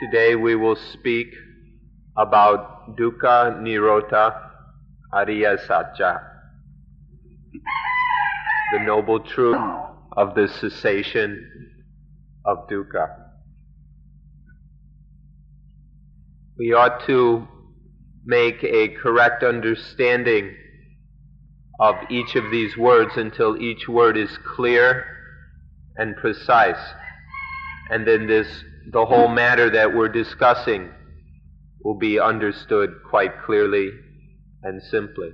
Today we will speak about dukkha nirodha ariya satya, the noble truth of the cessation of dukkha. We ought to make a correct understanding of each of these words until each word is clear and precise. And then this, the whole matter that we're discussing will be understood quite clearly and simply.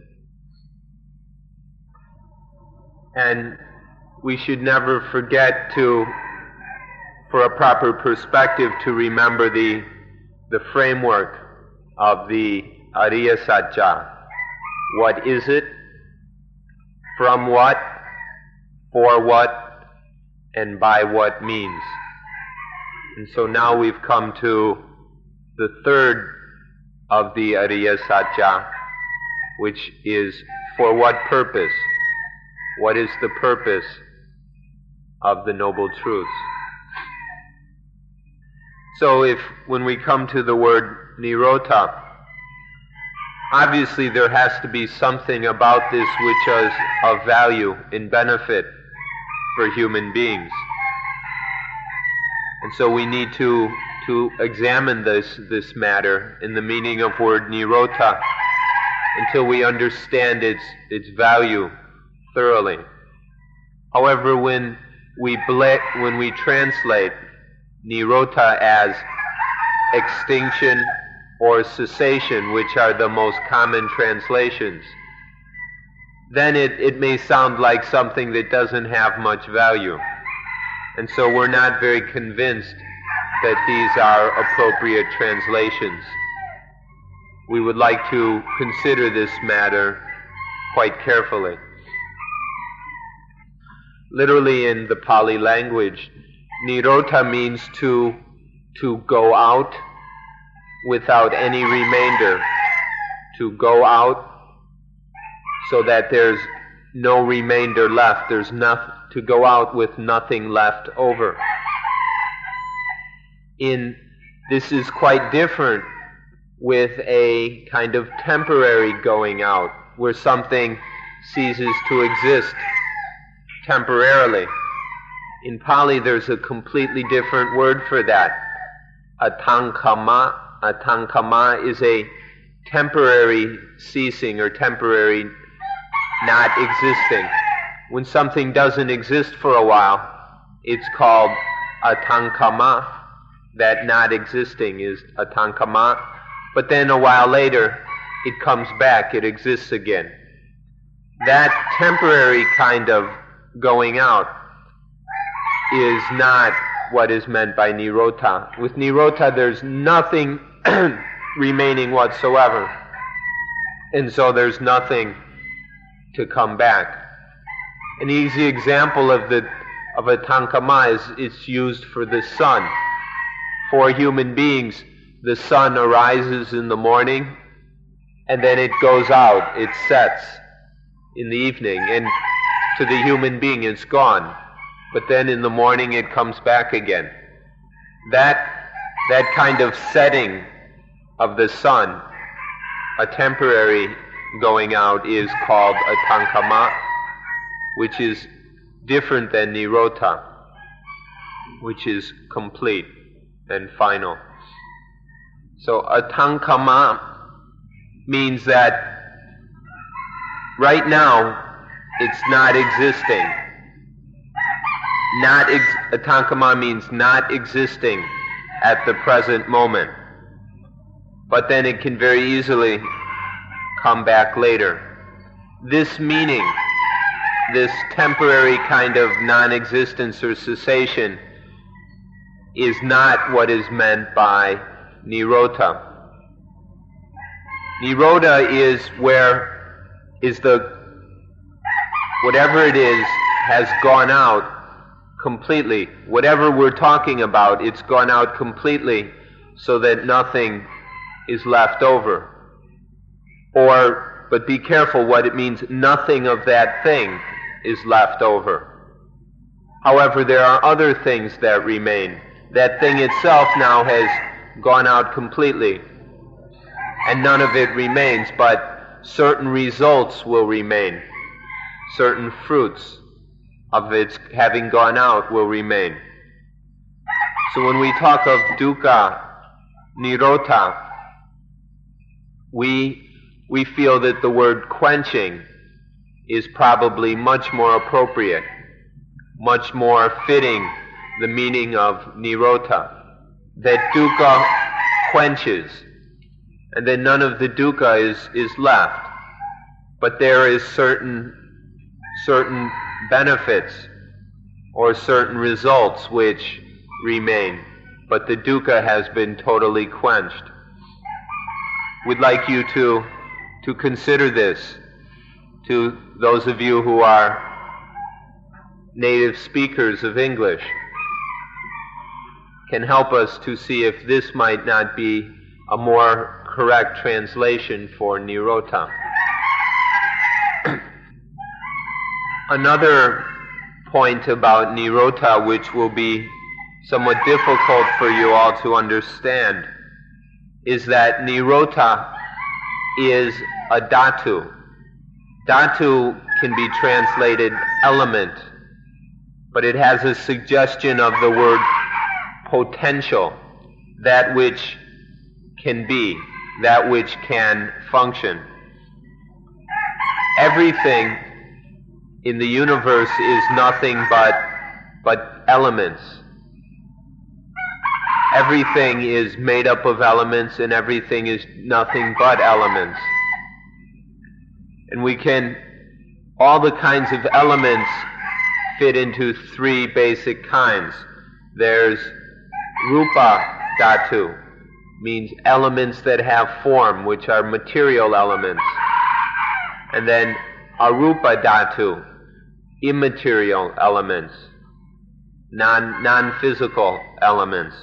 And we should never forget to, for a proper perspective, to remember the, the framework of the Ariya Satya. What is it? From what? For what? And by what means? And so now we've come to the third of the Ariya Satya, which is for what purpose? What is the purpose of the Noble Truths? So if, when we come to the word Nirodha, obviously there has to be something about this which is of value and benefit for human beings. And so we need to, to examine this, this matter in the meaning of word nirodha until we understand its, its value thoroughly. However, when we, bla- when we translate nirodha as extinction or cessation, which are the most common translations, then it, it may sound like something that doesn't have much value. And so we're not very convinced that these are appropriate translations. We would like to consider this matter quite carefully. Literally in the Pali language, nirodha means to, to go out without any remainder, to go out so that there's no remainder left. There's nothing to go out with nothing left over. In this is quite different with a kind of temporary going out, where something ceases to exist temporarily. In Pali, there's a completely different word for that. Atankama. Atankama is a temporary ceasing or temporary not existing. When something doesn't exist for a while, it's called atankama. That not existing is atankama. But then a while later, it comes back, it exists again. That temporary kind of going out is not what is meant by nirodha. With nirodha, there's nothing remaining whatsoever. And so there's nothing to come back. An easy example of the of a tankama is it's used for the sun. For human beings, the sun arises in the morning and then it goes out, it sets in the evening, and to the human being it's gone. But then in the morning it comes back again. That that kind of setting of the sun, a temporary going out is called a tankama, which is different than nirodha, which is complete and final. So a tankama means that right now it's not existing. Not ex- a tankama means not existing at the present moment. But then it can very easily come back later. This meaning, this temporary kind of non existence or cessation, is not what is meant by nirodha. Nirodha is where is the whatever it is has gone out completely. Whatever we're talking about, it's gone out completely so that nothing is left over. Or, but be careful what it means, nothing of that thing is left over. However, there are other things that remain. That thing itself now has gone out completely, and none of it remains, but certain results will remain, certain fruits of its having gone out will remain. So when we talk of dukkha, nirodha, we, we feel that the word quenching is probably much more appropriate, much more fitting the meaning of nirodha. That dukkha quenches, and then none of the dukkha is, is left. But there is certain, certain benefits or certain results which remain, but the dukkha has been totally quenched. We'd like you to, to consider this to those of you who are native speakers of English can help us to see if this might not be a more correct translation for nirodha. Another point about nirodha, which will be somewhat difficult for you all to understand, is that nirodha is a dhatu. Dhatu can be translated element, but it has a suggestion of the word potential, that which can be, that which can function. Everything in the universe is nothing but, but elements. Everything is made up of elements and everything is nothing but elements. And we can, all the kinds of elements fit into three basic kinds. There's rupa dhatu, means elements that have form, which are material elements. And then arupa dhatu, immaterial elements, non, non-physical elements.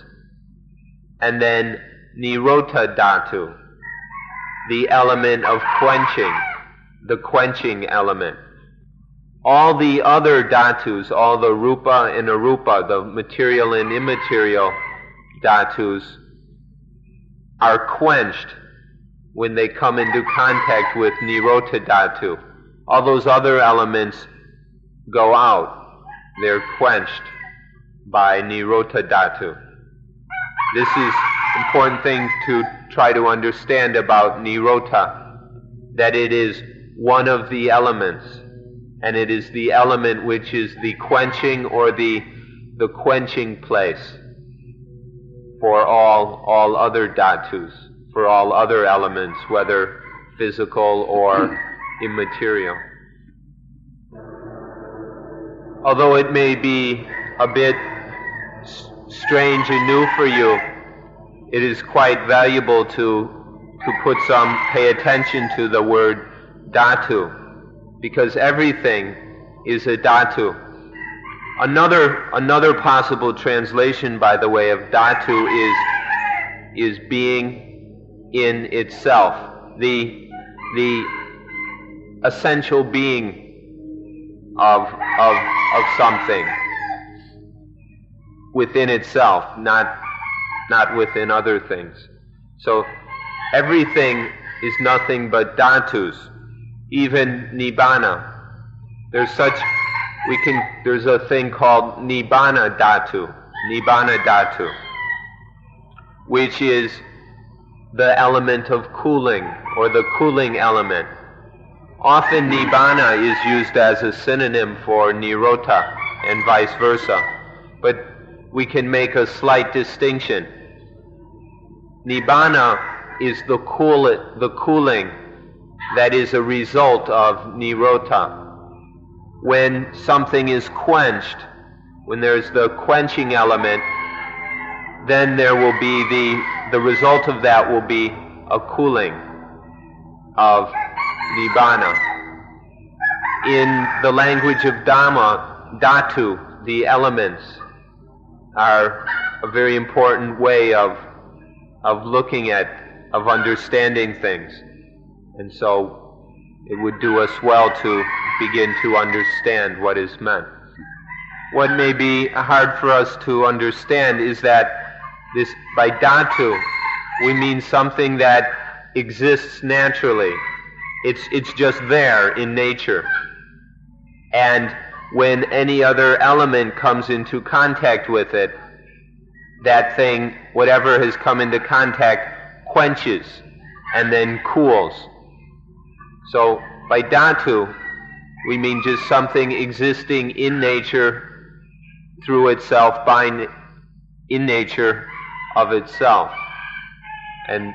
And then nirodha dhatu, the element of quenching, the quenching element. All the other dhatus, all the rupa and arupa, the material and immaterial dhatus, are quenched when they come into contact with nirodha dhatu. All those other elements go out. They're quenched by Nirodha Dhatu. This is important thing to try to understand about Nirodha, that it is one of the elements, and it is the element which is the quenching or the, the quenching place for all, all other dhatus, for all other elements, whether physical or immaterial. Although it may be a bit strange and new for you, it is quite valuable to, to put some, pay attention to the word dhatu, because everything is a dhatu. Another, another possible translation, by the way, of dhatu is, is being in itself, the, the essential being of, of, of something within itself, not, not within other things. So everything is nothing but dhatus, even nibbana. There's such, we can, there's a thing called nibbana dhatu, nibbana dhatu, which is the element of cooling, or the cooling element. Often nibbana is used as a synonym for nirodha and vice versa, but we can make a slight distinction. Nibbana is the, cool, the cooling that is a result of nirodha. When something is quenched, when there's the quenching element, then there will be the, the result of that will be a cooling of nibbana. In the language of Dhamma, dhatu, the elements, are a very important way of, of looking at, of understanding things. And so it would do us well to begin to understand what is meant. What may be hard for us to understand is that This by dhatu, we mean something that exists naturally. It's it's just there in nature. And when any other element comes into contact with it, that thing, whatever has come into contact, quenches and then cools. So by dhatu, we mean just something existing in nature through itself, by in nature of itself. And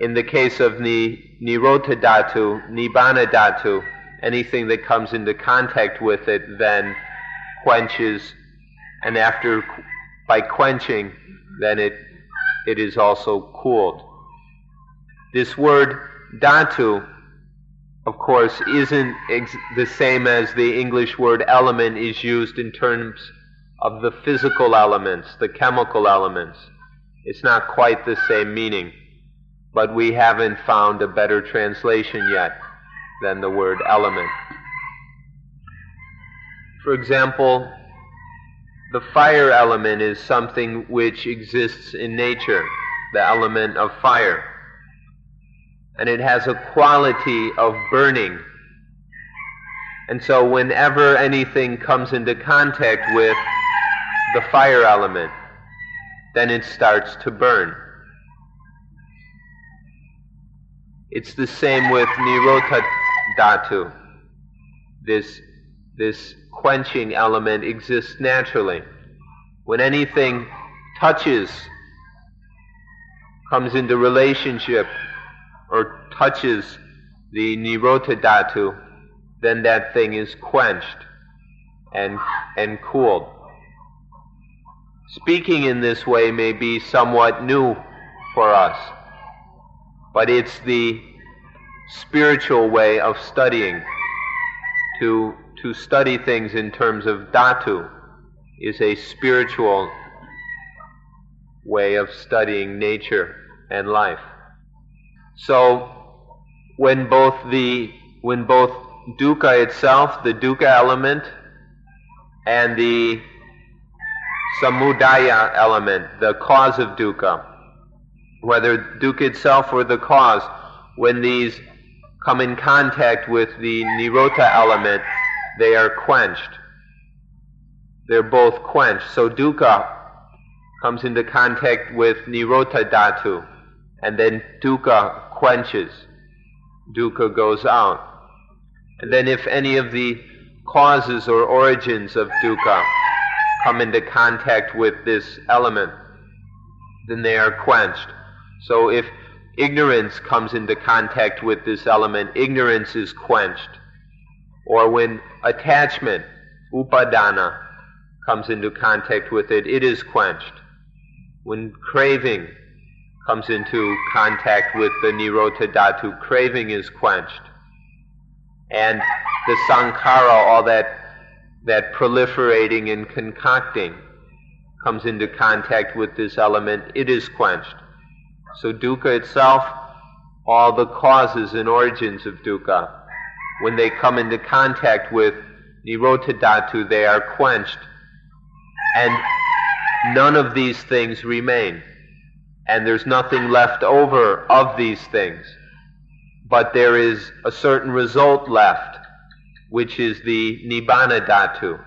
in the case of ni, nirodha dhatu, nibbana dhatu, anything that comes into contact with it then quenches, and after by quenching, then it it is also cooled. This word dhatu, of course, isn't ex- the same as the English word element is used in terms of the physical elements, the chemical elements. It's not quite the same meaning, but we haven't found a better translation yet than the word element. For example, the fire element is something which exists in nature, the element of fire. And it has a quality of burning. And so whenever anything comes into contact with the fire element, then it starts to burn. It's the same with nirodha dhatu. This, this quenching element exists naturally. When anything touches, comes into relationship, or touches the nirodha dhatu, then that thing is quenched and, and cooled. Speaking in this way may be somewhat new for us, but it's the spiritual way of studying. To, to study things in terms of dhatu is a spiritual way of studying nature and life. So when both the when both dukkha itself, the dukkha element, and the samudaya element, the cause of dukkha, whether dukkha itself or the cause, when these come in contact with the nirodha element, they are quenched. They're both quenched. So dukkha comes into contact with nirodha dhatu, and then dukkha quenches. Dukkha goes out. And then if any of the causes or origins of dukkha come into contact with this element, then they are quenched. So if ignorance comes into contact with this element, ignorance is quenched. Or when attachment, upadana, comes into contact with it, it is quenched. When craving comes into contact with the nirodha dhatu, craving is quenched. And the Sankhara, all that, that proliferating and concocting, comes into contact with this element, it is quenched. So dukkha itself, all the causes and origins of dukkha, when they come into contact with nirodha dhatu, they are quenched. And none of these things remain. And there's nothing left over of these things. But there is a certain result left, which is the nibbana dhatu,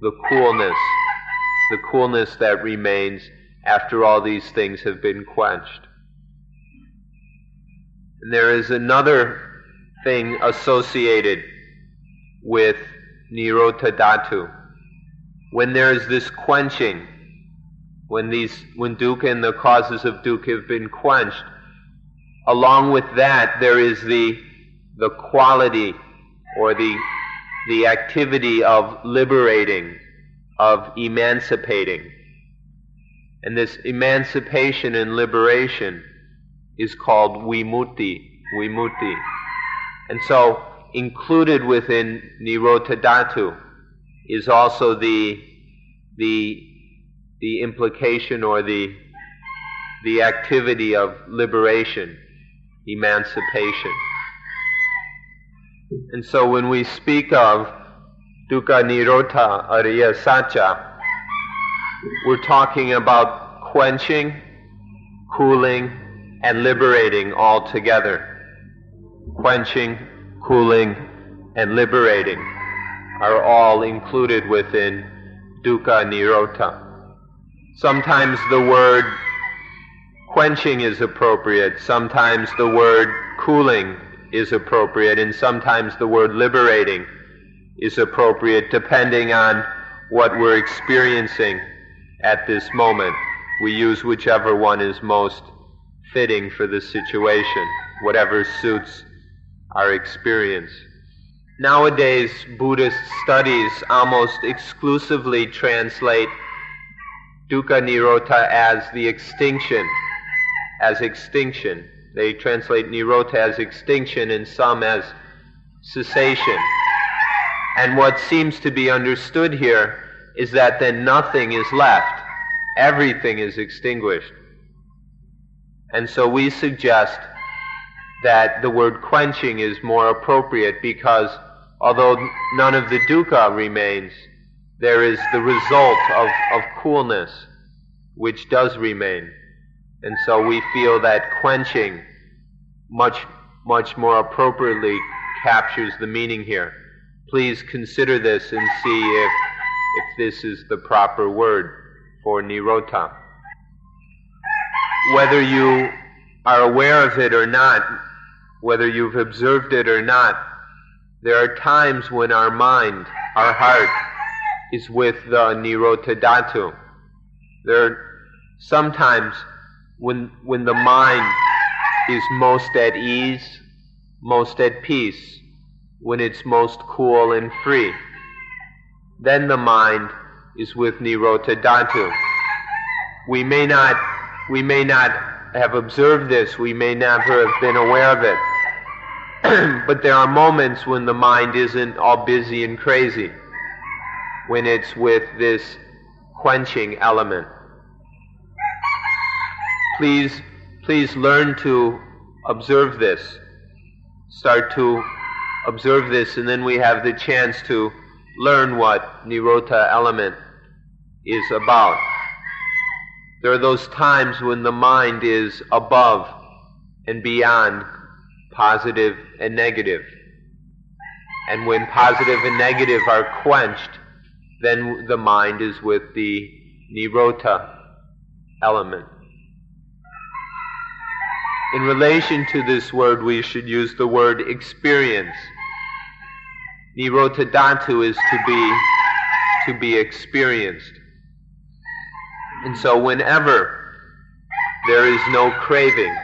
the coolness, the coolness that remains after all these things have been quenched. And there is another thing associated with nirodha dhatu. When there is this quenching, when these when dukkha and the causes of dukkha have been quenched, along with that there is the the quality or the the activity of liberating, of emancipating. And this emancipation and liberation is called vimutti, vimutti. And so, included within nirodha dhatu is also the, the, the implication or the, the activity of liberation, emancipation. And so when we speak of dukkha nirodha ariya satya, we're talking about quenching, cooling, and liberating all together. Quenching, cooling, and liberating are all included within dukkha nirodha. Sometimes the word quenching is appropriate, sometimes the word cooling is appropriate, and sometimes the word liberating is appropriate depending on what we're experiencing at this moment. We use whichever one is most fitting for the situation, whatever suits our experience. Nowadays, Buddhist studies almost exclusively translate dukkha nirodha as the extinction, as extinction. They translate nirodha as extinction and some as cessation. And what seems to be understood here is that then nothing is left. Everything is extinguished. And so we suggest that the word quenching is more appropriate because although none of the dukkha remains, there is the result of, of coolness which does remain. And so we feel that quenching much, much more appropriately captures the meaning here. Please consider this and see if, if this is the proper word for nirodha. Whether you are aware of it or not, whether you've observed it or not, there are times when our mind, our heart, is with the Nirodha Dhatu. There sometimes when, when the mind is most at ease, most at peace, when it's most cool and free. Then the mind is with Nirodha Dhatu. We may not, we may not have observed this, we may never have been aware of it. but there are moments when the mind isn't all busy and crazy, when it's with this quenching element. Please, please learn to observe this. Start to observe this, and then we have the chance to learn what Nirodha element is about. There are those times when the mind is above and beyond positive and negative. And when positive and negative are quenched, then the mind is with the nirodha element. In relation to this word, we should use the word experience. Nirodha dhatu is to be to be experienced. And so whenever there is no craving,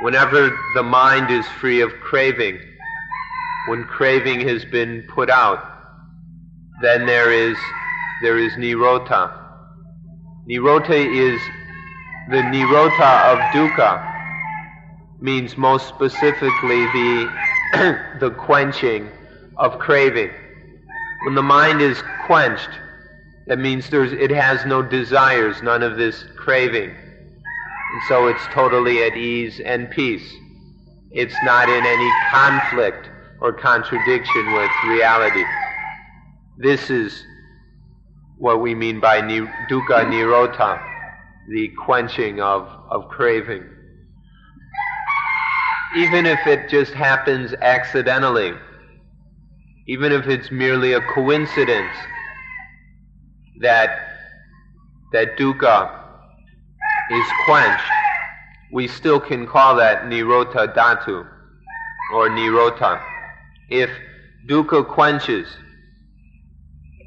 Whenever the mind is free of craving, when craving has been put out, then there is there is nirodha. Nirodha is the nirodha of dukkha means most specifically the the quenching of craving. When the mind is quenched, that means there's it has no desires, none of this craving. And so it's totally at ease and peace. It's not in any conflict or contradiction with reality. This is what we mean by ni- dukkha nirodha, the quenching of, of craving. Even if it just happens accidentally, even if it's merely a coincidence that that dukkha is quenched, we still can call that nirodha dhatu or nirodha. If dukkha quenches,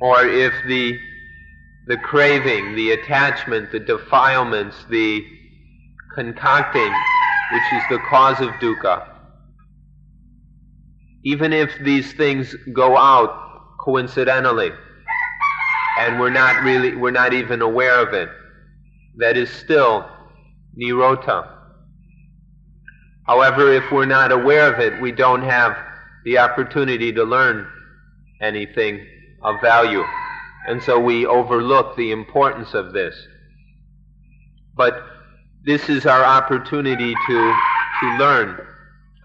or if the the craving, the attachment, the defilements, the concocting, which is the cause of dukkha, even if these things go out coincidentally, and we're not really, we're not even aware of it, that is still nirodha. However, if we're not aware of it, we don't have the opportunity to learn anything of value. And so we overlook the importance of this. But this is our opportunity to, to learn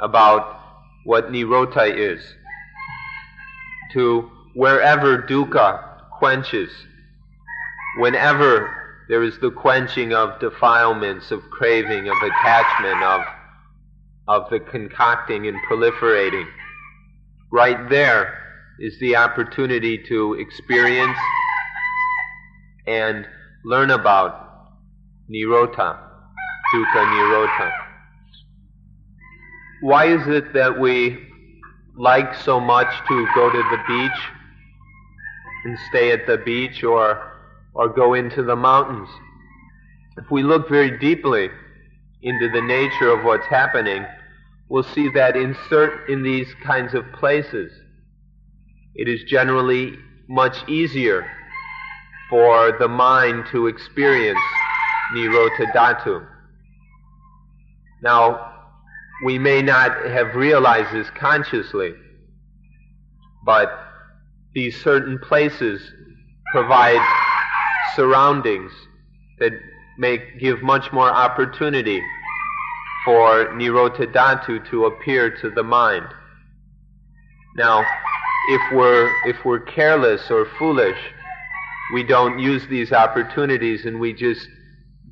about what nirodha is. To wherever dukkha quenches, whenever there is the quenching of defilements, of craving, of attachment, of, of the concocting and proliferating. Right there is the opportunity to experience and learn about Nirodha, Dukkha Nirodha. Why is it that we like so much to go to the beach and stay at the beach or, or go into the mountains? If we look very deeply into the nature of what's happening, we'll see that in, cert- in these kinds of places, it is generally much easier for the mind to experience Nirodha. Now, we may not have realized this consciously, but these certain places provide surroundings that make give much more opportunity for Nirodha to appear to the mind. Now, if we're if we're careless or foolish, we don't use these opportunities and we just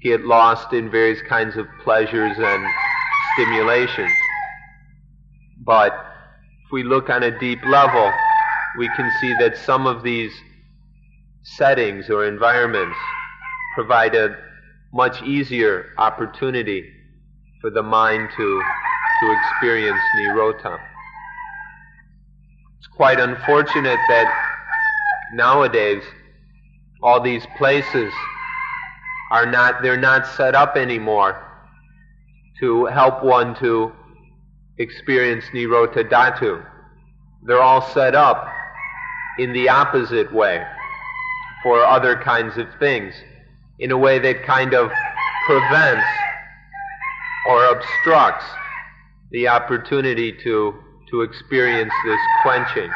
get lost in various kinds of pleasures and stimulations. But if we look on a deep level, we can see that some of these settings or environments provide a much easier opportunity for the mind to, to experience nirodha. It's quite unfortunate that nowadays all these places are not, they're not set up anymore to help one to experience Nirodha Dhatu. They're all set up in the opposite way for other kinds of things, in a way that kind of prevents or obstructs the opportunity to, to experience this quenching.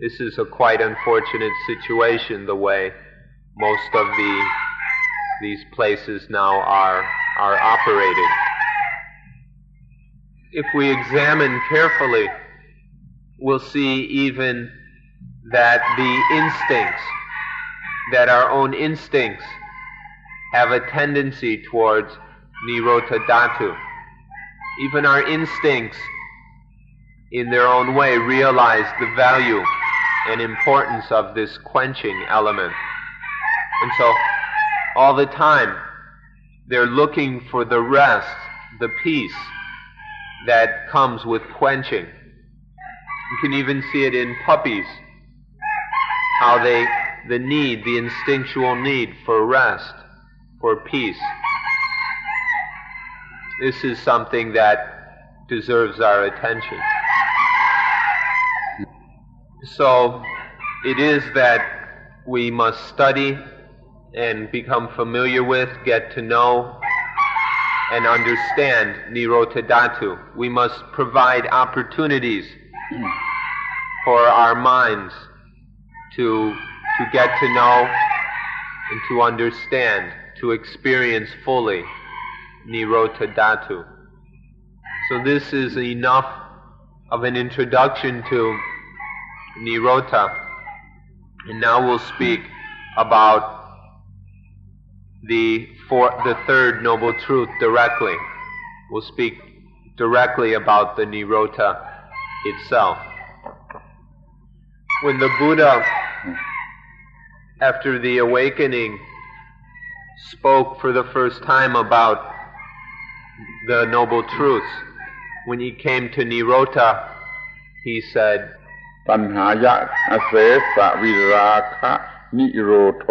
This is a quite unfortunate situation, the way most of the, these places now are are operated. If we examine carefully, we'll see even that the instincts, that our own instincts have a tendency towards nirodha dhatu. Even our instincts, in their own way, realize the value and importance of this quenching element. And so, all the time, they're looking for the rest, the peace that comes with quenching. You can even see it in puppies, how they, the need, the instinctual need for rest, for peace. This is something that deserves our attention. So, it is that we must study and become familiar with, get to know, and understand Nirodha Dhatu. We must provide opportunities for our minds to, to get to know and to understand, to experience fully Nirodha Dhatu. So this is enough of an introduction to Nirodha. And now we'll speak about the, for, the third noble truth directly. We'll speak directly about the Nirodha itself. When the Buddha, after the awakening, spoke for the first time about the noble truths, when he came to Nirodha, he said, ตัณหายะอเสสะวิราคะนิโรโท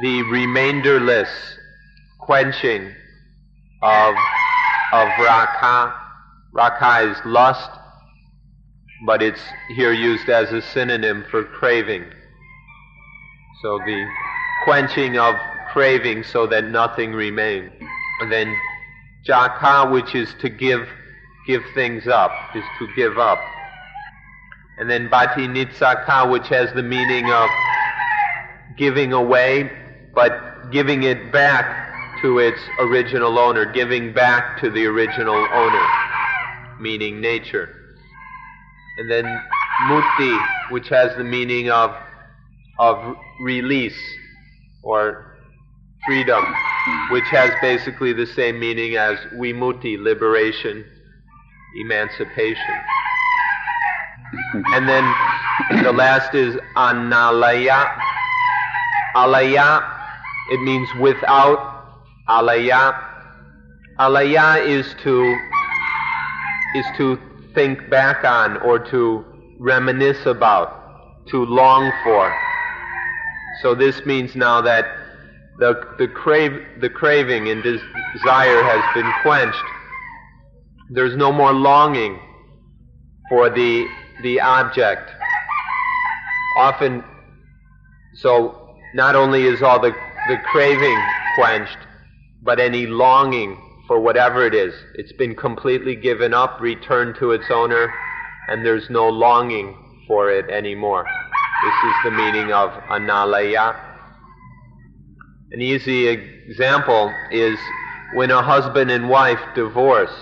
the remainderless quenching of, of Raka. Raka is lust, but it's here used as a synonym for craving. So the quenching of craving so that nothing remains. And then Jaka, which is to give, give things up, is to give up. And then Bhati Nitsaka, which has the meaning of giving away, but giving it back to its original owner, giving back to the original owner, meaning nature. And then mukti, which has the meaning of, of release or freedom, which has basically the same meaning as vimutti, liberation, emancipation. And then the last is analaya. Alaya, it means without. Alaya. Alaya is to is to think back on or to reminisce about, to long for. So this means now that the, the, crave, the craving and desire has been quenched. There's no more longing for the, the object. Often, so not only is all the, the craving quenched, but any longing for whatever it is. It's been completely given up, returned to its owner, and there's no longing for it anymore. This is the meaning of analaya. An easy example is when a husband and wife divorce.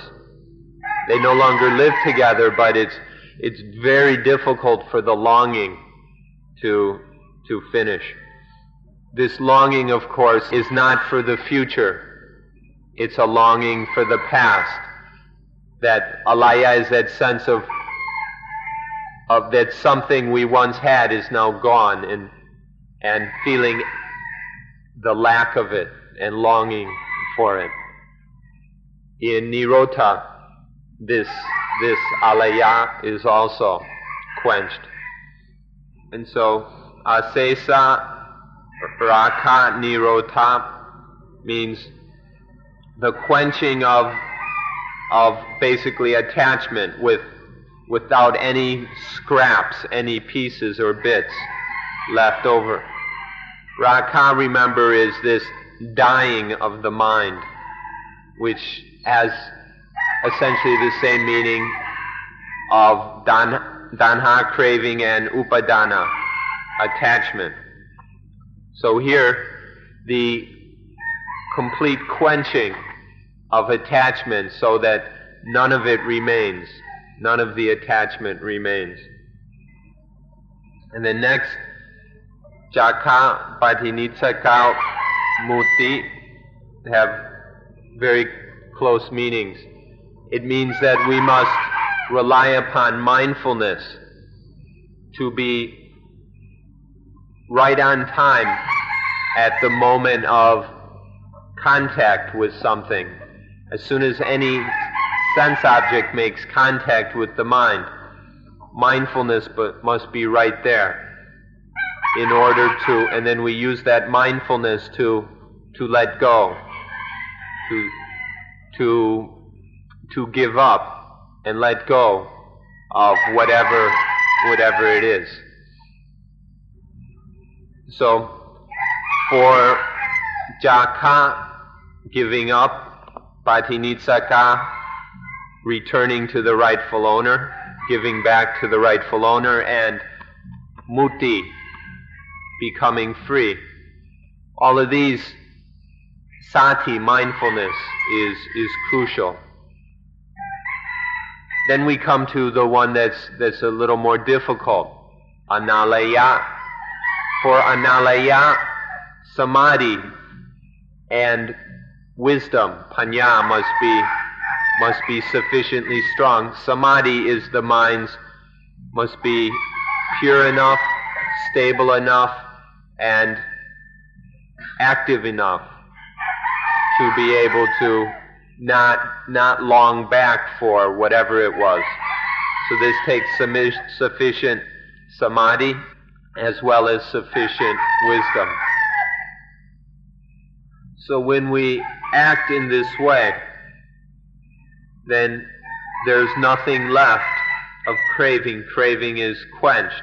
They no longer live together, but it's, it's very difficult for the longing to, to finish. This longing, of course, is not for the future. It's a longing for the past. That alaya is that sense of, of that something we once had is now gone and, and feeling the lack of it and longing for it. In Nirodha, this, this alaya is also quenched. And so, asesa raka nirodha means the quenching of of basically attachment with without any scraps, any pieces or bits left over. Raka, remember, is this dying of the mind, which has essentially the same meaning of dan, danha, craving, and upadana, attachment. So here, the complete quenching of attachment so that none of it remains. None of the attachment remains. And then next, Jaka, Patinitsaka, Muti have very close meanings. It means that we must rely upon mindfulness to be right on time at the moment of contact with something, as soon as any sense object makes contact with the mind, mindfulness must be right there in order to, and then we use that mindfulness to, to let go, to, to, to give up and let go of whatever, whatever it is. So, for Jaka, giving up, Patinitsaka, returning to the rightful owner, giving back to the rightful owner, and Muti, becoming free. All of these, sati, mindfulness, is, is crucial. Then we come to the one that's, that's a little more difficult, analaya. For analaya, samadhi and wisdom, panya, must be, must be sufficiently strong. Samadhi is the mind's, must be pure enough, stable enough, and active enough to be able to not, not long back for whatever it was. So this takes sufficient samadhi as well as sufficient wisdom. So when we act in this way, then there's nothing left of craving. Craving is quenched.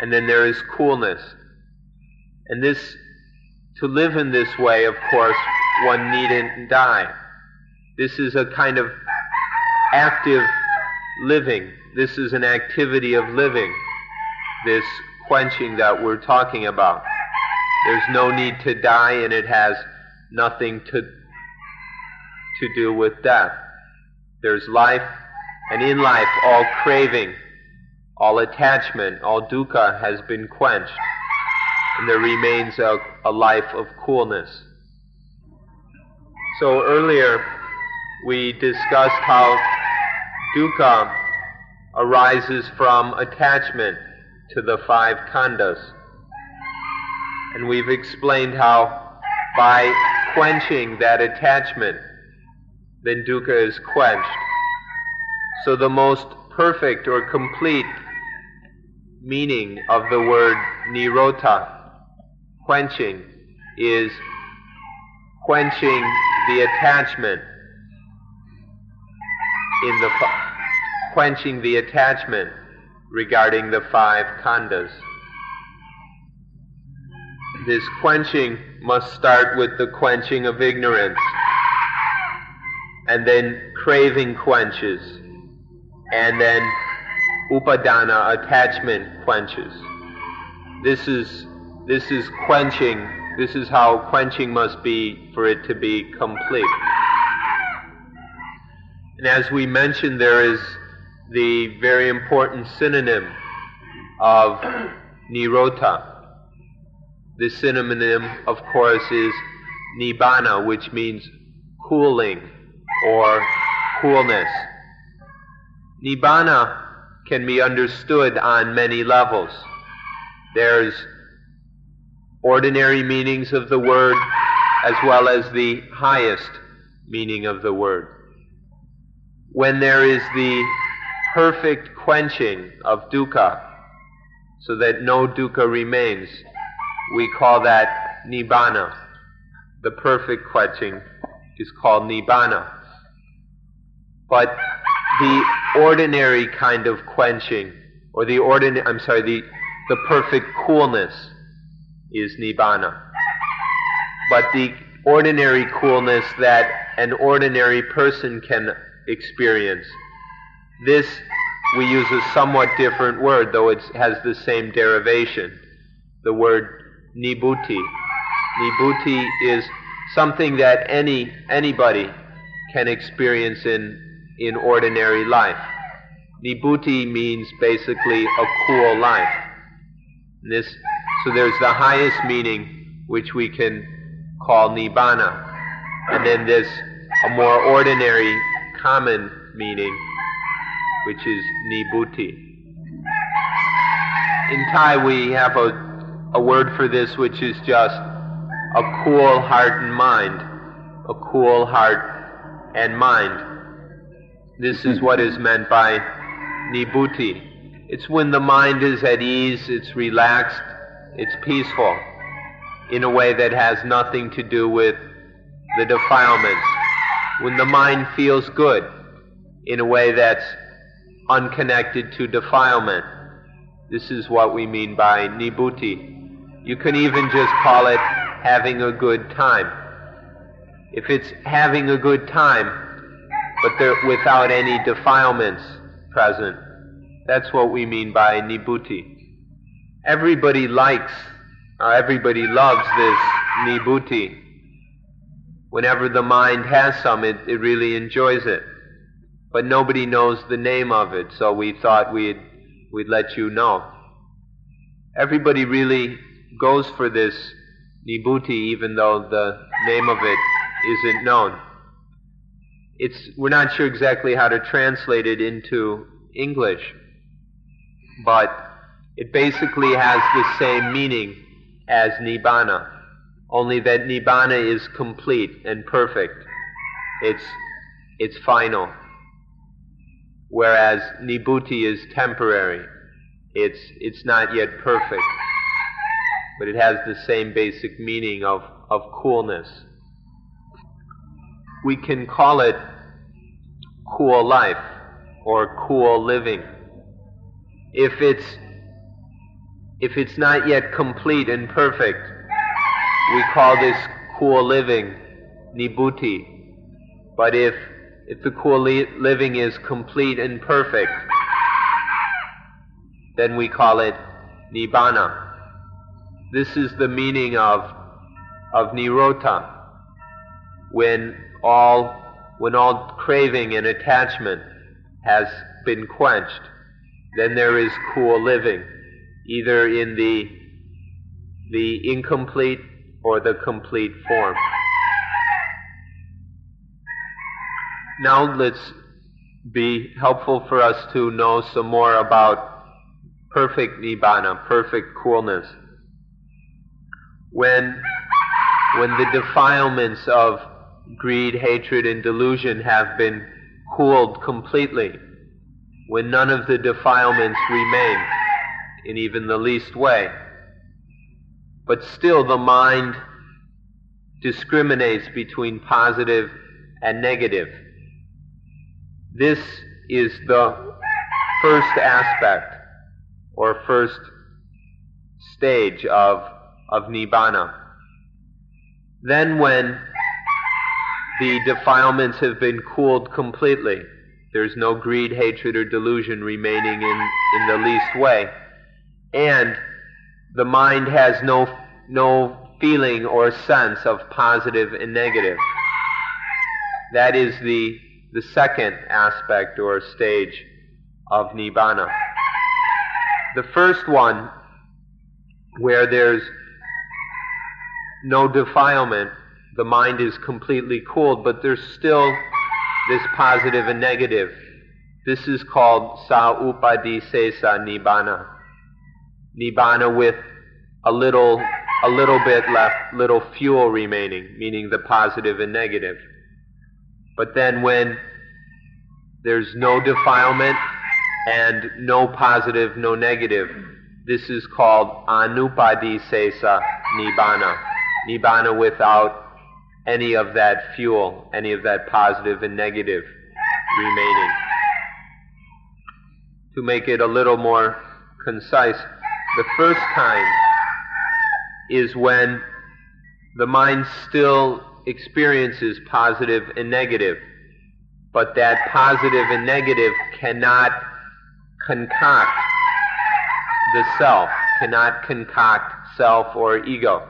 And then there is coolness. And this, to live in this way, of course, one needn't die. This is a kind of active living. This is an activity of living. This quenching that we're talking about. There's no need to die, and it has nothing to, to do with death. There's life, and in life, all craving, all attachment, all dukkha has been quenched. and there remains a, a life of coolness. So earlier we discussed how dukkha arises from attachment to the five khandhas. And we've explained how by quenching that attachment, then dukkha is quenched. So the most perfect or complete meaning of the word nirodha, quenching, is quenching the attachment in the quenching the attachment regarding the five khandhas. This quenching must start with the quenching of ignorance, and then craving quenches, and then upadana attachment quenches. This is this is quenching. This is how quenching must be for it to be complete. And as we mentioned, there is the very important synonym of nirodha. The synonym, of course, is nibbana, which means cooling or coolness. Nibbana can be understood on many levels. There's ordinary meanings of the word as well as the highest meaning of the word. When there is the perfect quenching of dukkha, so that no dukkha remains. We call that nibbana. The perfect quenching is called nibbana. But the ordinary kind of quenching, or the ordinary, I'm sorry, the, the perfect coolness is nibbana. But the ordinary coolness that an ordinary person can experience this, we use a somewhat different word, though it has the same derivation. The word nibbute. Nibbute is something that any, anybody can experience in, in ordinary life. Nibbute means basically a cool life. This, so there's the highest meaning, which we can call nibbana. And then there's a more ordinary, common meaning, which is Nibbute. In Thai, we have a, a word for this which is just a cool heart and mind. A cool heart and mind. This is what is meant by Nibbute. It's when the mind is at ease, it's relaxed, it's peaceful, in a way that has nothing to do with the defilements. When the mind feels good, in a way that's unconnected to defilement. This is what we mean by nibbute. You can even just call it having a good time. If it's having a good time, but without any defilements present, that's what we mean by nibbute. Everybody likes, or everybody loves this nibbute. Whenever the mind has some, it, it really enjoys it but nobody knows the name of it, so we thought we'd, we'd let you know. Everybody really goes for this Nibbute even though the name of it isn't known. It's, we're not sure exactly how to translate it into English, but it basically has the same meaning as Nibbana, only that Nibbana is complete and perfect. It's, it's final whereas nibbute is temporary. It's, it's not yet perfect, but it has the same basic meaning of, of coolness. We can call it cool life or cool living. If it's, if it's not yet complete and perfect, we call this cool living nibbute. But if if the cool living is complete and perfect, then we call it nibbana. This is the meaning of, of nirodha. When all, when all craving and attachment has been quenched, then there is cool living, either in the the incomplete or the complete form. Now let's be helpful for us to know some more about perfect nibbana, perfect coolness. When, when the defilements of greed, hatred, and delusion have been cooled completely, when none of the defilements remain in even the least way, but still the mind discriminates between positive and negative. This is the first aspect or first stage of, of Nibbana. Then, when the defilements have been cooled completely, there's no greed, hatred, or delusion remaining in, in the least way, and the mind has no, no feeling or sense of positive and negative. That is the, the second aspect or stage of Nibbana. The first one, where there's no defilement, the mind is completely cooled, but there's still this positive and negative. This is called sa upadisesa nibbana. Nibbana with a little, a little bit left, little fuel remaining, meaning the positive and negative. But then when there's no defilement and no positive, no negative, this is called anupadisesa nibbana. Nibbana without any of that fuel, any of that positive and negative remaining. To make it a little more concise, the first kind is when the mind still experiences positive and negative, but that positive and negative cannot concoct the self, cannot concoct self or ego.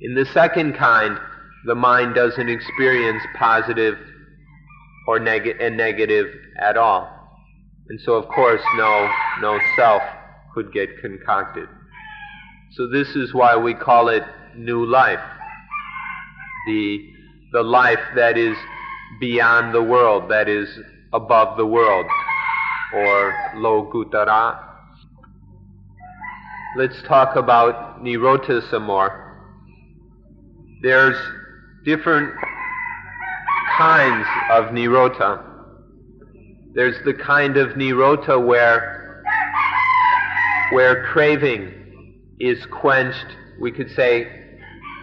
In the second kind, the mind doesn't experience positive or neg- and negative at all. And so, of course, no, no self could get concocted. So this is why we call it new life. The, the life that is beyond the world, that is above the world, or Lokuttara. Let's talk about Nirodha some more. There's different kinds of nirodha. There's the kind of nirodha where, where craving is quenched, we could say,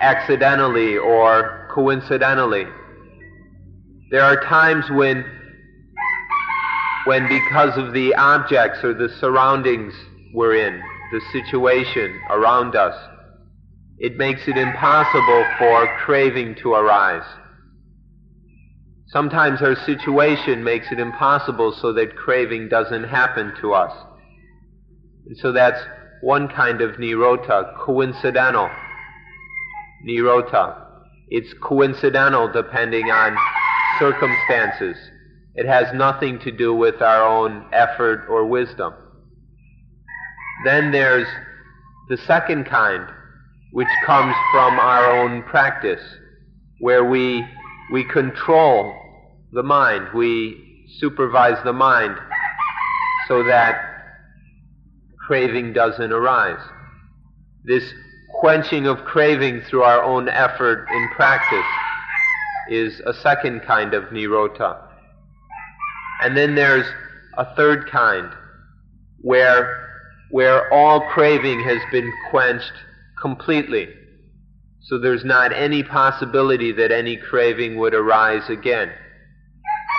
accidentally or coincidentally. There are times when, when because of the objects or the surroundings we're in, the situation around us, it makes it impossible for craving to arise. Sometimes our situation makes it impossible so that craving doesn't happen to us. So that's one kind of nirodha, coincidental nirodha. It's coincidental depending on circumstances. It has nothing to do with our own effort or wisdom. Then there's the second kind, which comes from our own practice, where we, we control the mind, we supervise the mind so that craving doesn't arise. This quenching of craving through our own effort in practice is a second kind of nirodha. And then there's a third kind where, where all craving has been quenched completely. So there's not any possibility that any craving would arise again.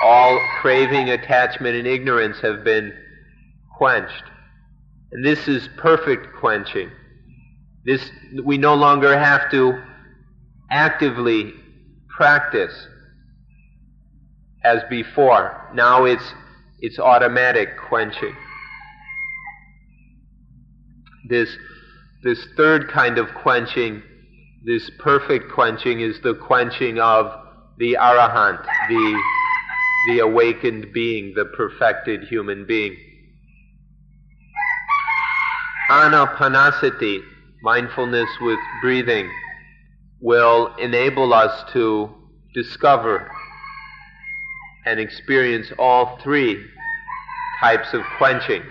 All craving, attachment, and ignorance have been quenched. And this is perfect quenching. This, we no longer have to actively practice as before. Now it's, it's automatic quenching. This this third kind of quenching, this perfect quenching, is the quenching of the arahant, the, the awakened being, the perfected human being. Anapanasati mindfulness with breathing will enable us to discover and experience all three types of quenching.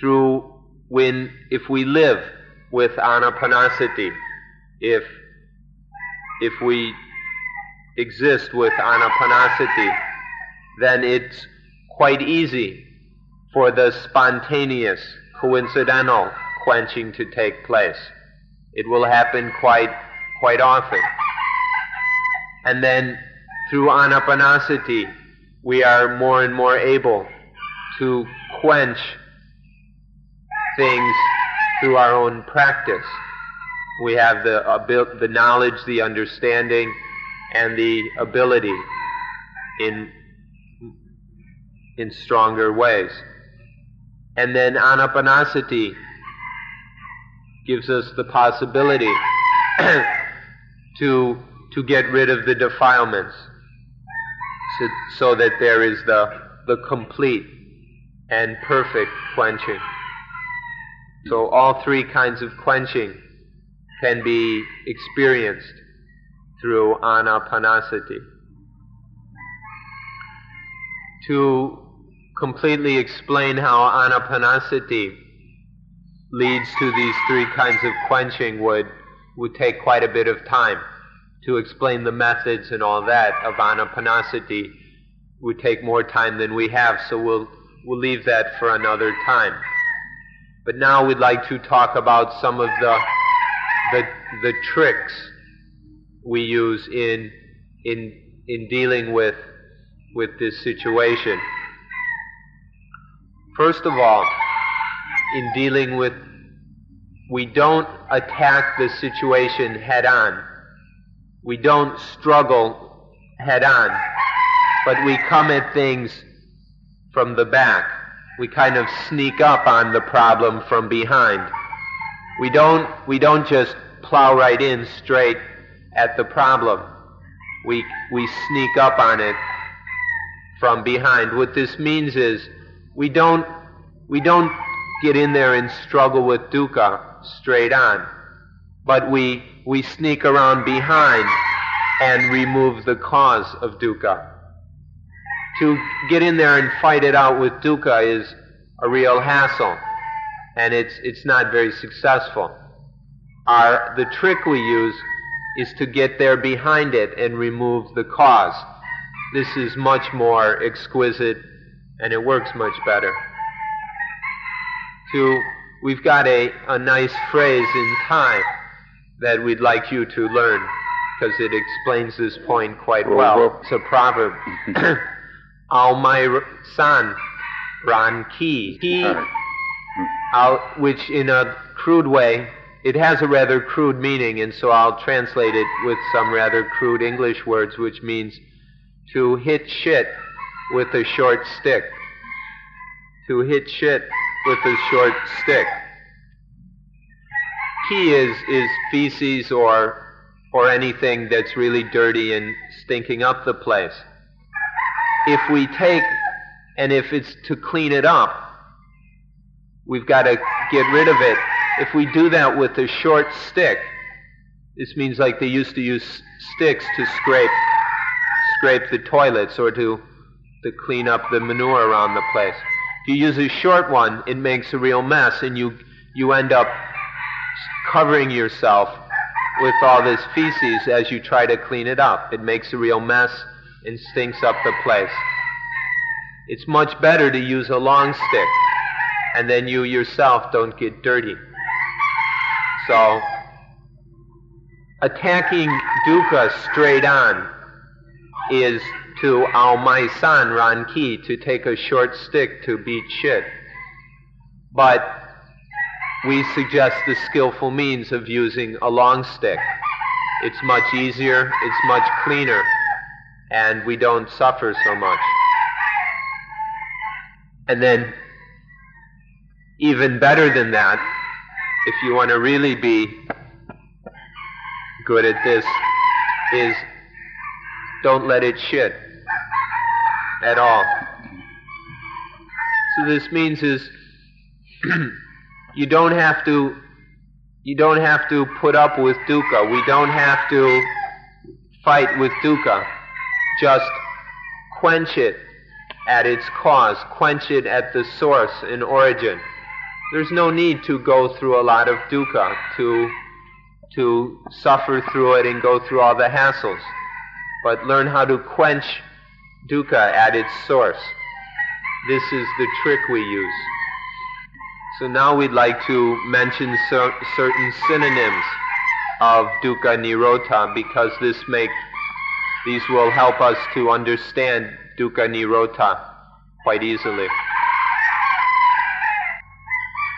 Through when if we live with anapanasati if if we exist with anapanasati then it's quite easy for the spontaneous coincidental quenching to take place it will happen quite quite often and then through anapanasati, we are more and more able to quench things through our own practice. We have the, abil- the knowledge, the understanding, and the ability in, in stronger ways. And then anapanasati gives us the possibility to, to get rid of the defilements so, so that there is the, the complete and perfect quenching. So all three kinds of quenching can be experienced through anapanasati. To completely explain how anapanasati leads to these three kinds of quenching would, would take quite a bit of time to explain the methods and all that of anapanasati would take more time than we have, so we'll, we'll leave that for another time. But now we'd like to talk about some of the, the, the tricks we use in, in, in dealing with, with this situation. First of all, in dealing with, we don't attack the situation head on we don't struggle head on, but we come at things from the back. We kind of sneak up on the problem from behind. We don't, we don't just plow right in straight at the problem. We, we sneak up on it from behind. What this means is we don't, we don't get in there and struggle with dukkha straight on, but we we sneak around behind and remove the cause of dukkha. To get in there and fight it out with dukkha is a real hassle, and it's, it's not very successful. Our, the trick we use is to get there behind it and remove the cause. This is much more exquisite and it works much better. To, we've got a, a nice phrase in Thai that we'd like you to learn because it explains this point quite well. It's a proverb. Ao my san ran ki. Ki, hmm. which in a crude way, it has a rather crude meaning, and so I'll translate it with some rather crude English words, which means to hit shit with a short stick. To hit shit with a short stick key is is feces or or anything that's really dirty and stinking up the place. If we take and if it's to clean it up, we've got to get rid of it. If we do that with a short stick, this means like they used to use sticks to scrape scrape the toilets or to to clean up the manure around the place. If you use a short one, it makes a real mess and you you end up covering yourself with all this feces as you try to clean it up. It makes a real mess and stinks up the place. It's much better to use a long stick, and then you yourself don't get dirty. So, attacking dukkha straight on is to ao mai san ran ki, to take a short stick to beat shit. But we suggest the skillful means of using a long stick. It's much easier, it's much cleaner, and we don't suffer so much. And then, even better than that, if you want to really be good at this, is don't let it shit at all. So this means is you don't have to You don't have to put up with dukkha. We don't have to fight with dukkha. Just quench it at its cause, quench it at the source and origin. There's no need to go through a lot of dukkha, to, to suffer through it and go through all the hassles. But learn how to quench dukkha at its source. This is the trick we use. So now we'd like to mention cer- certain synonyms of dukkha nirodha because this make these will help us to understand dukkha nirodha quite easily.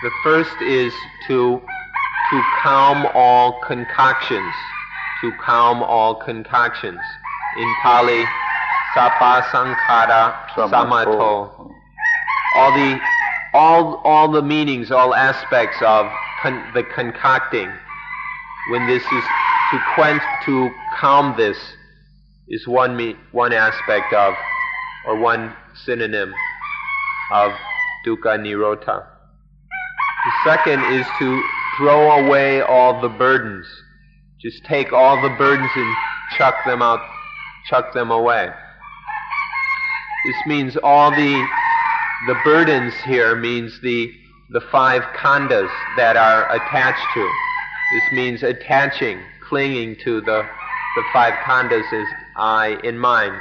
The first is to to calm all concoctions, to calm all concoctions. In Pali, Sabba Sankhara Samato. All the all all the meanings, all aspects of con- the concocting. When this is to quench, to calm this, is one me- one aspect of, or one synonym of dukkha nirodha. The second is to throw away all the burdens. Just take all the burdens and chuck them out, chuck them away. This means all the the burdens here means the the five khandhas that are attached to. This means attaching, clinging to the the five khandhas as I in mind.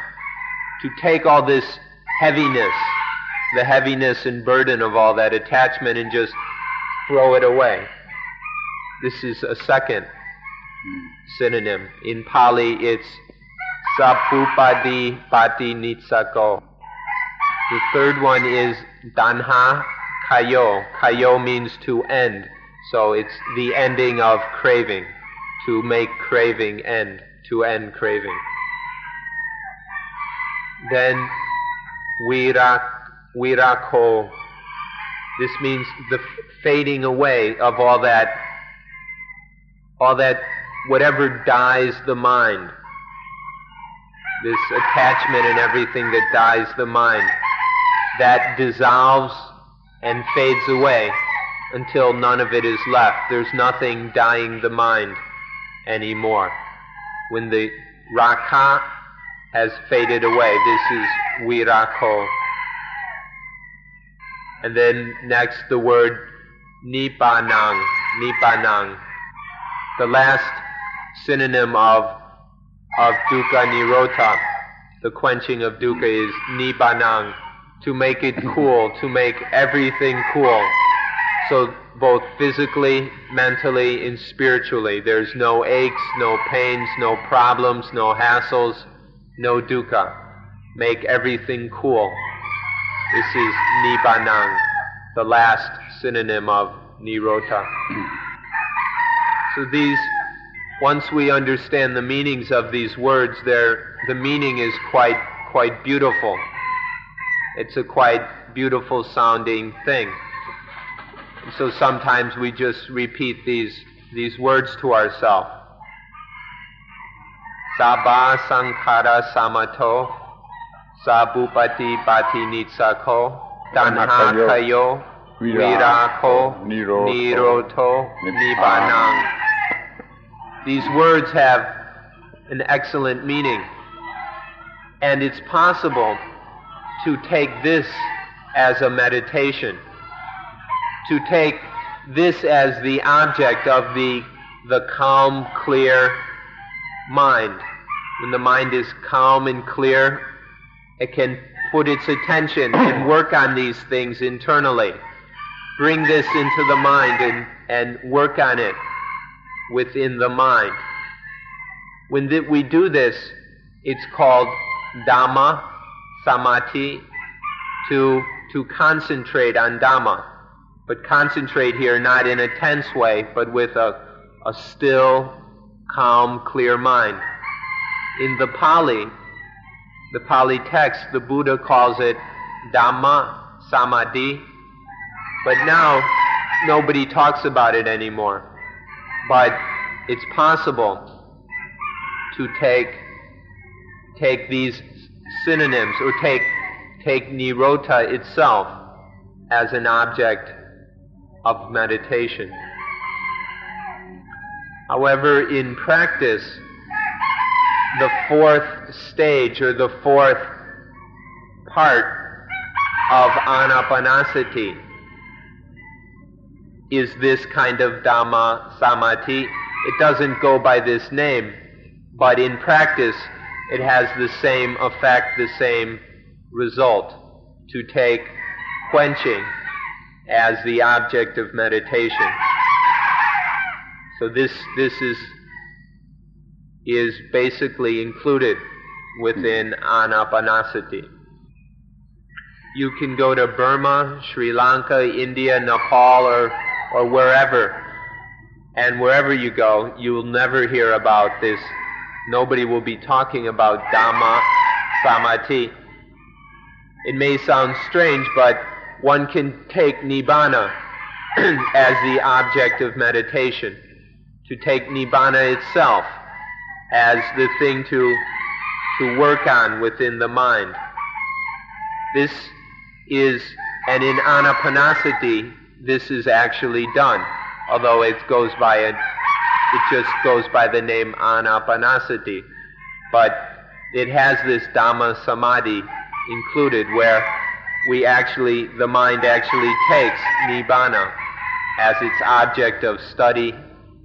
To take all this heaviness, the heaviness and burden of all that attachment and just throw it away. This is a second synonym. In Pali, it's sapupadi pati nitsako. The third one is tanha kayo. Kayo means to end. So it's the ending of craving. To make craving end. To end craving. Then virak, virako. This means the fading away of all that, all that, whatever dyes the mind. This attachment and everything that dyes the mind that dissolves and fades away until none of it is left. There's nothing dyeing the mind anymore. When the raga has faded away, this is virako. And then next the word nibbānang, nibbānang. The last synonym of, of dukkha nirodha, the quenching of dukkha is nibbānang to make it cool, to make everything cool. So both physically, mentally, and spiritually, there's no aches, no pains, no problems, no hassles, no dukkha. Make everything cool. This is Nibbānang, the last synonym of Nirodha. So these, once we understand the meanings of these words, the meaning is quite, quite beautiful. It's a quite beautiful sounding thing. So sometimes we just repeat these, these words to ourselves. Sabba Sankhara Samato Sabupati Pati Nitsako Tanha Kayo Virako Niroto Nibbānang. These words have an excellent meaning. And it's possible to take this as a meditation, to take this as the object of the, the calm, clear mind. When the mind is calm and clear, it can put its attention and work on these things internally. Bring this into the mind and, and work on it within the mind. When th- we do this, it's called Dhamma samadhi to, to concentrate on Dhamma. But concentrate here not in a tense way, but with a, a still, calm, clear mind. In the Pali, the Pali text, the Buddha calls it Dhamma Samadhi. But now, nobody talks about it anymore. But it's possible to take, take these synonyms or take, take nirodha itself as an object of meditation. However, in practice, the fourth stage or the fourth part of anapanasati is this kind of Dhamma Samadhi. It doesn't go by this name, but in practice it has the same effect, the same result to take quenching as the object of meditation. So this this is is basically included within anapanasati. You can go to Burma, Sri Lanka, India, Nepal, or, or wherever, and wherever you go, you will never hear about this. Nobody will be talking about Dhamma Samadhi. It may sound strange, but one can take Nibbana as the object of meditation, to take Nibbana itself as the thing to, to work on within the mind. This is, and in anapanasati, this is actually done, although it goes by a, it just goes by the name anapanasati, but it has this dhamma samadhi included where we actually, the mind actually takes nibbana as its object of study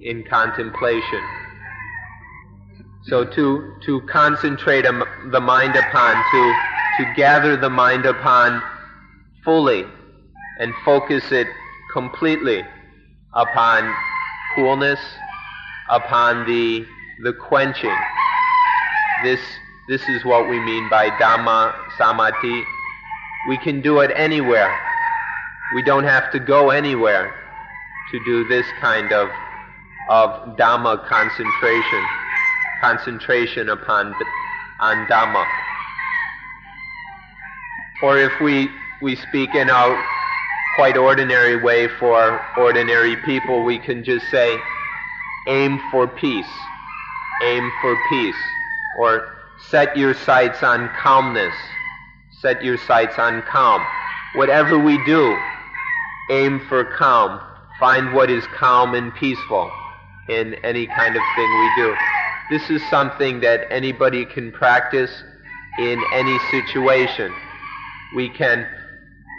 in contemplation. So to, to concentrate the mind upon, to, to gather the mind upon fully and focus it completely upon coolness, upon the, the quenching. This, this is what we mean by Dhamma Samadhi. We can do it anywhere. We don't have to go anywhere to do this kind of, of Dhamma concentration concentration upon on Dhamma. Or if we, we speak in a quite ordinary way for ordinary people, we can just say, aim for peace, aim for peace, or set your sights on calmness, set your sights on calm. Whatever we do, aim for calm. Find what is calm and peaceful in any kind of thing we do. This is something that anybody can practice in any situation. We can,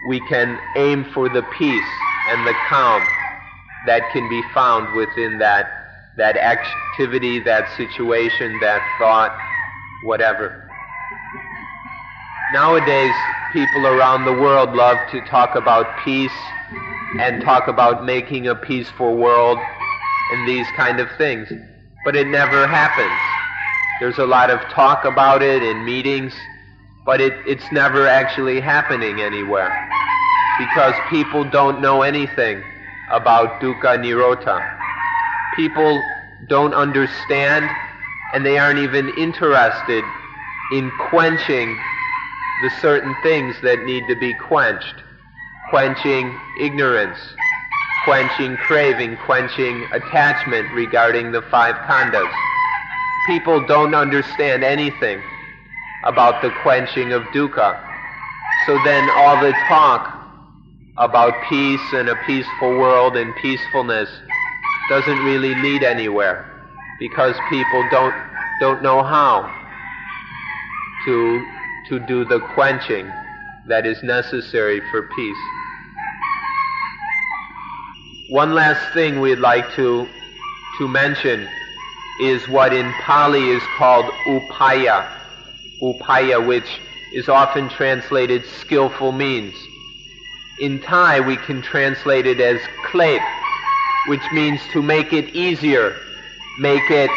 we can aim for the peace and the calm that can be found within that, that activity, that situation, that thought, whatever. Nowadays, people around the world love to talk about peace and talk about making a peaceful world and these kind of things but it never happens. There's a lot of talk about it in meetings, but it, it's never actually happening anywhere because people don't know anything about dukkha nirodha. People don't understand and they aren't even interested in quenching the certain things that need to be quenched. Quenching ignorance, quenching craving, quenching attachment regarding the five khandhas. People don't understand anything about the quenching of dukkha. So then all the talk about peace and a peaceful world and peacefulness doesn't really lead anywhere because people don't don't know how to to do the quenching that is necessary for peace. One last thing we'd like to, to mention is what in Pali is called upaya. Upaya, which is often translated skillful means. In Thai, we can translate it as klep, which means to make it easier, make it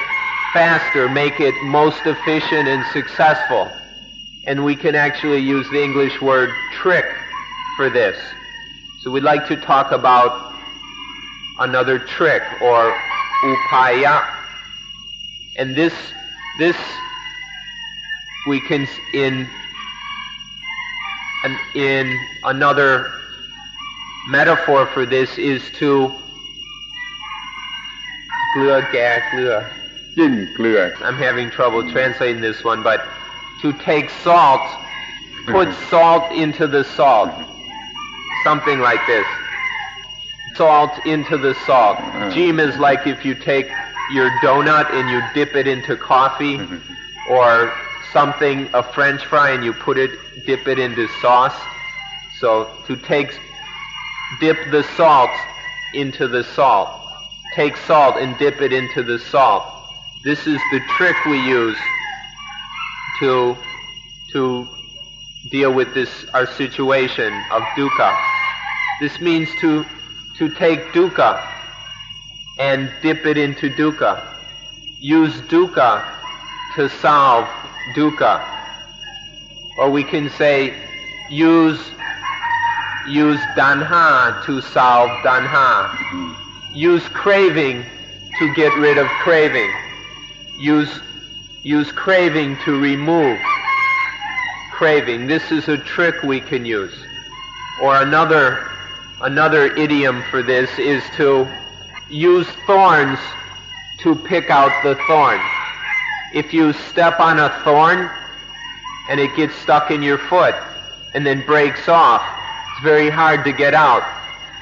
faster, make it most efficient and successful. And we can actually use the English word trick for this. So we'd like to talk about another trick or upaya. And this, this we can in in another metaphor for this is to I'm having trouble translating this one, but to take salt, put mm-hmm. salt into the salt. Something like this salt into the salt. Jim is like if you take your donut and you dip it into coffee, or something, a French fry, and you put it, dip it into sauce. So to take, dip the salt into the salt. Take salt and dip it into the salt. This is the trick we use to to deal with this our situation of dukkha. This means to to take dukkha and dip it into dukkha. Use dukkha to solve dukkha. Or we can say use use tanha to solve tanha. Mm-hmm. Use craving to get rid of craving. Use use craving to remove craving. This is a trick we can use. Or another another idiom for this is to use thorns to pick out the thorn. If you step on a thorn and it gets stuck in your foot and then breaks off, it's very hard to get out.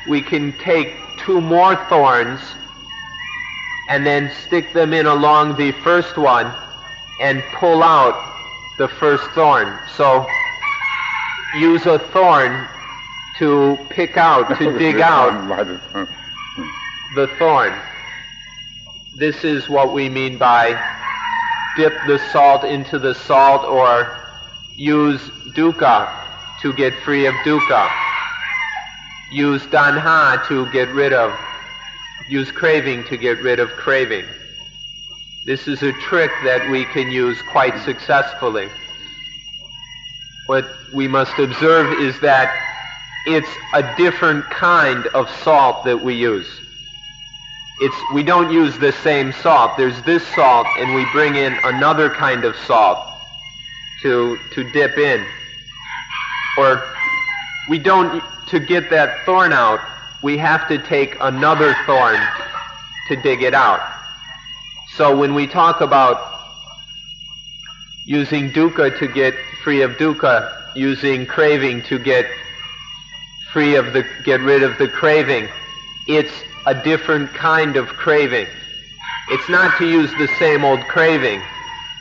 We can take two more thorns and then stick them in along the first one and pull out the first thorn. So use a thorn to pick out, to dig out the thorn. This is what we mean by dip the salt into the salt or use dukkha to get free of dukkha. Use tanha to get rid of, use craving to get rid of craving. This is a trick that we can use quite successfully. What we must observe is that it's a different kind of salt that we use. It's, we don't use the same salt. There's this salt, and we bring in another kind of salt to, to dip in. Or we don't, to get that thorn out, we have to take another thorn to dig it out. So when we talk about using dukkha to get free of dukkha, using craving to get free of the, get rid of the craving, it's a different kind of craving. It's not to use the same old craving,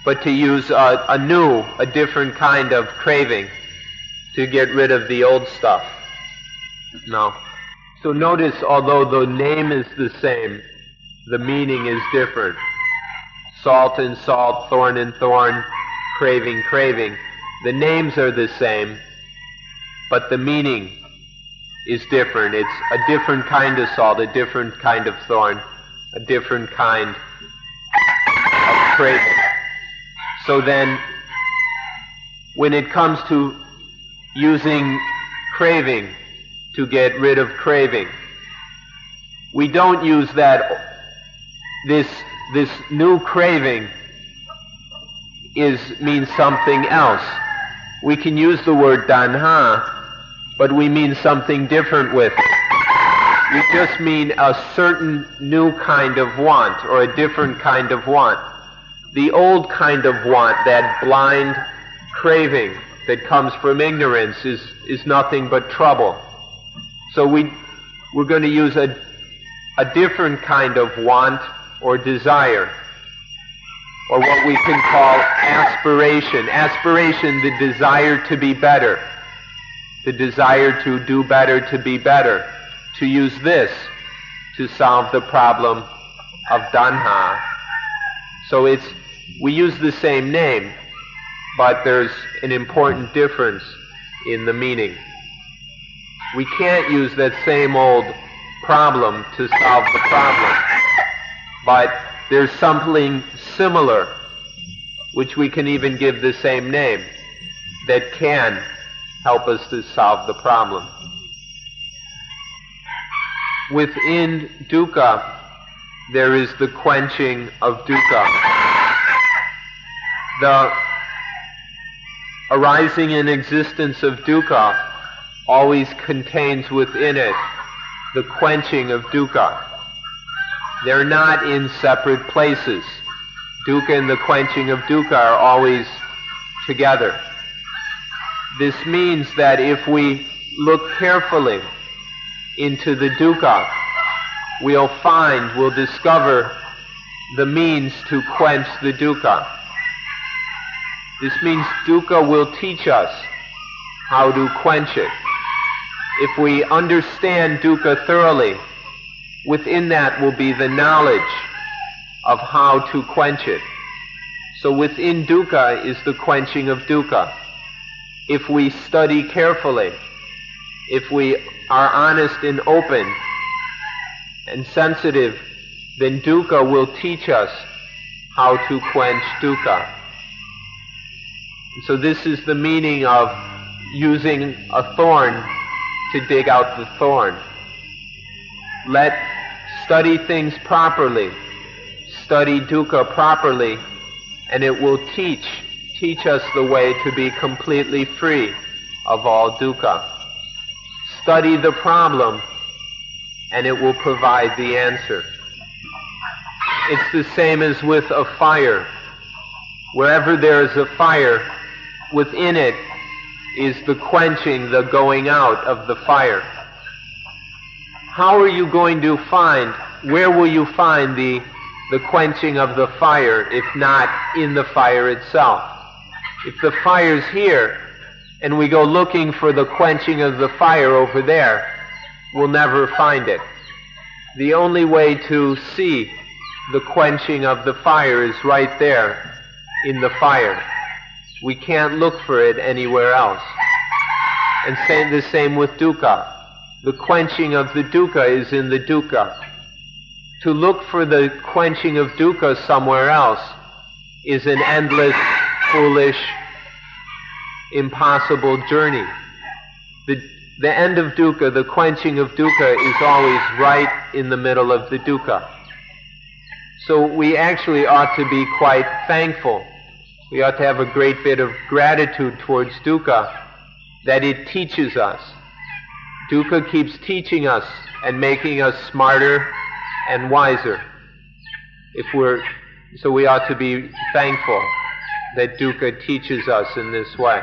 but to use a, a new, a different kind of craving to get rid of the old stuff. No. So notice, although the name is the same, the meaning is different salt and salt, thorn and thorn, craving, craving. The names are the same, but the meaning is different. It's a different kind of salt, a different kind of thorn, a different kind of craving. So then, when it comes to using craving to get rid of craving, we don't use that this this new craving is means something else. We can use the word tanha, but we mean something different with it. We just mean a certain new kind of want or a different kind of want. The old kind of want, that blind craving that comes from ignorance is, is nothing but trouble. So we, we're going to use a, a different kind of want or desire, or what we can call aspiration. Aspiration, the desire to be better, the desire to do better, to be better, to use this to solve the problem of tanha. So it's, we use the same name, but there's an important difference in the meaning. We can't use that same old problem to solve the problem but there's something similar, which we can even give the same name, that can help us to solve the problem. Within dukkha, there is the quenching of dukkha. The arising in existence of dukkha always contains within it the quenching of dukkha. They're not in separate places. Dukkha and the quenching of dukkha are always together. This means that if we look carefully into the dukkha, we'll find, we'll discover the means to quench the dukkha. This means dukkha will teach us how to quench it. If we understand dukkha thoroughly, within that will be the knowledge of how to quench it. So within dukkha is the quenching of dukkha. If we study carefully, if we are honest and open and sensitive, then dukkha will teach us how to quench dukkha. So this is the meaning of using a thorn to dig out the thorn. Let study things properly, study dukkha properly, and it will teach teach us the way to be completely free of all dukkha. Study the problem, and it will provide the answer. It's the same as with a fire. Wherever there is a fire, within it is the quenching, the going out of the fire. How are you going to find, where will you find the, the quenching of the fire if not in the fire itself? If the fire's here and we go looking for the quenching of the fire over there, we'll never find it. The only way to see the quenching of the fire is right there in the fire. We can't look for it anywhere else. And say the same with dukkha. The quenching of the dukkha is in the dukkha. To look for the quenching of dukkha somewhere else is an endless, foolish, impossible journey. The, the end of dukkha, the quenching of dukkha, is always right in the middle of the dukkha. So we actually ought to be quite thankful we ought to have a great bit of gratitude towards dukkha that it teaches us. Dukkha keeps teaching us and making us smarter and wiser. If we're, so we ought to be thankful that dukkha teaches us in this way.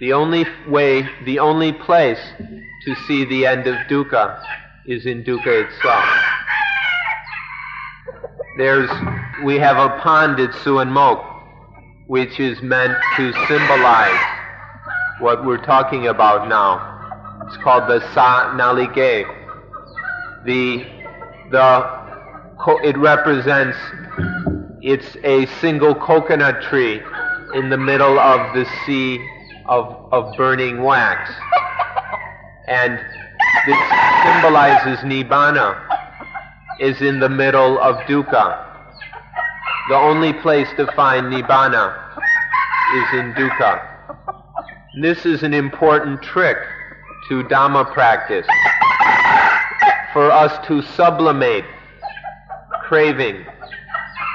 The only way, the only place to see the end of dukkha is in dukkha itself. There's, we have a pond at Suan Mokkh which is meant to symbolize what we're talking about now. It's called the Sa Nalige. The, the, it represents, it's a single coconut tree in the middle of the sea of, of burning wax. And this symbolizes Nibbana, is in the middle of dukkha. The only place to find Nibbana is in dukkha. This is an important trick to Dhamma practice for us to sublimate craving.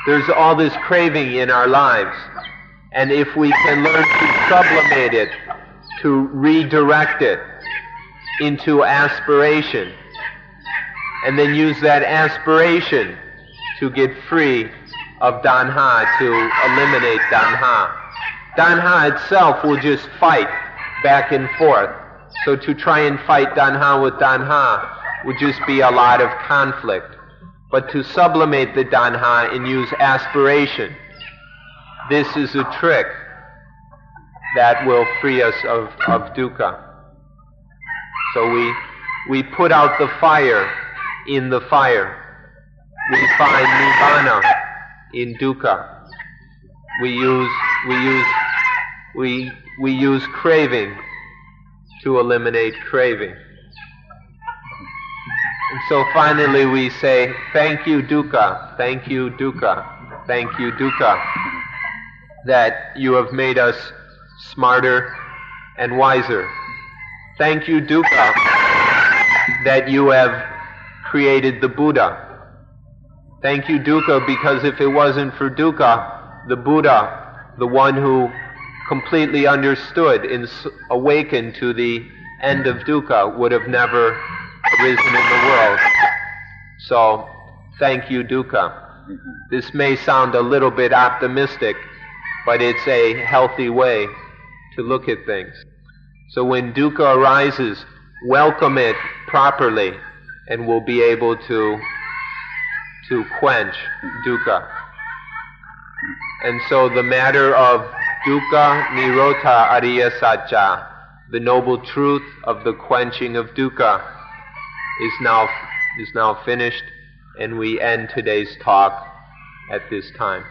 There's all this craving in our lives, and if we can learn to sublimate it, to redirect it into aspiration, and then use that aspiration to get free of Tanha to eliminate Tanha. Tanha itself will just fight back and forth. So to try and fight Tanha with Tanha would just be a lot of conflict. But to sublimate the Tanha and use aspiration, this is a trick that will free us of, of dukkha. So we, we put out the fire in the fire. We find nibbana in dukkha. We use we use we we use craving to eliminate craving. And so finally we say, thank you dukkha, thank you dukkha, thank you dukkha, that you have made us smarter and wiser. Thank you dukkha, that you have created the Buddha Thank you, dukkha, because if it wasn't for dukkha, the Buddha, the one who completely understood and awakened to the end of dukkha, would have never arisen in the world. So, thank you, dukkha. This may sound a little bit optimistic, but it's a healthy way to look at things. So when dukkha arises, welcome it properly, and we'll be able to to quench dukkha. And so the matter of dukkha nirodha ariya sacca, the noble truth of the quenching of dukkha, is now is now finished, and we end today's talk at this time.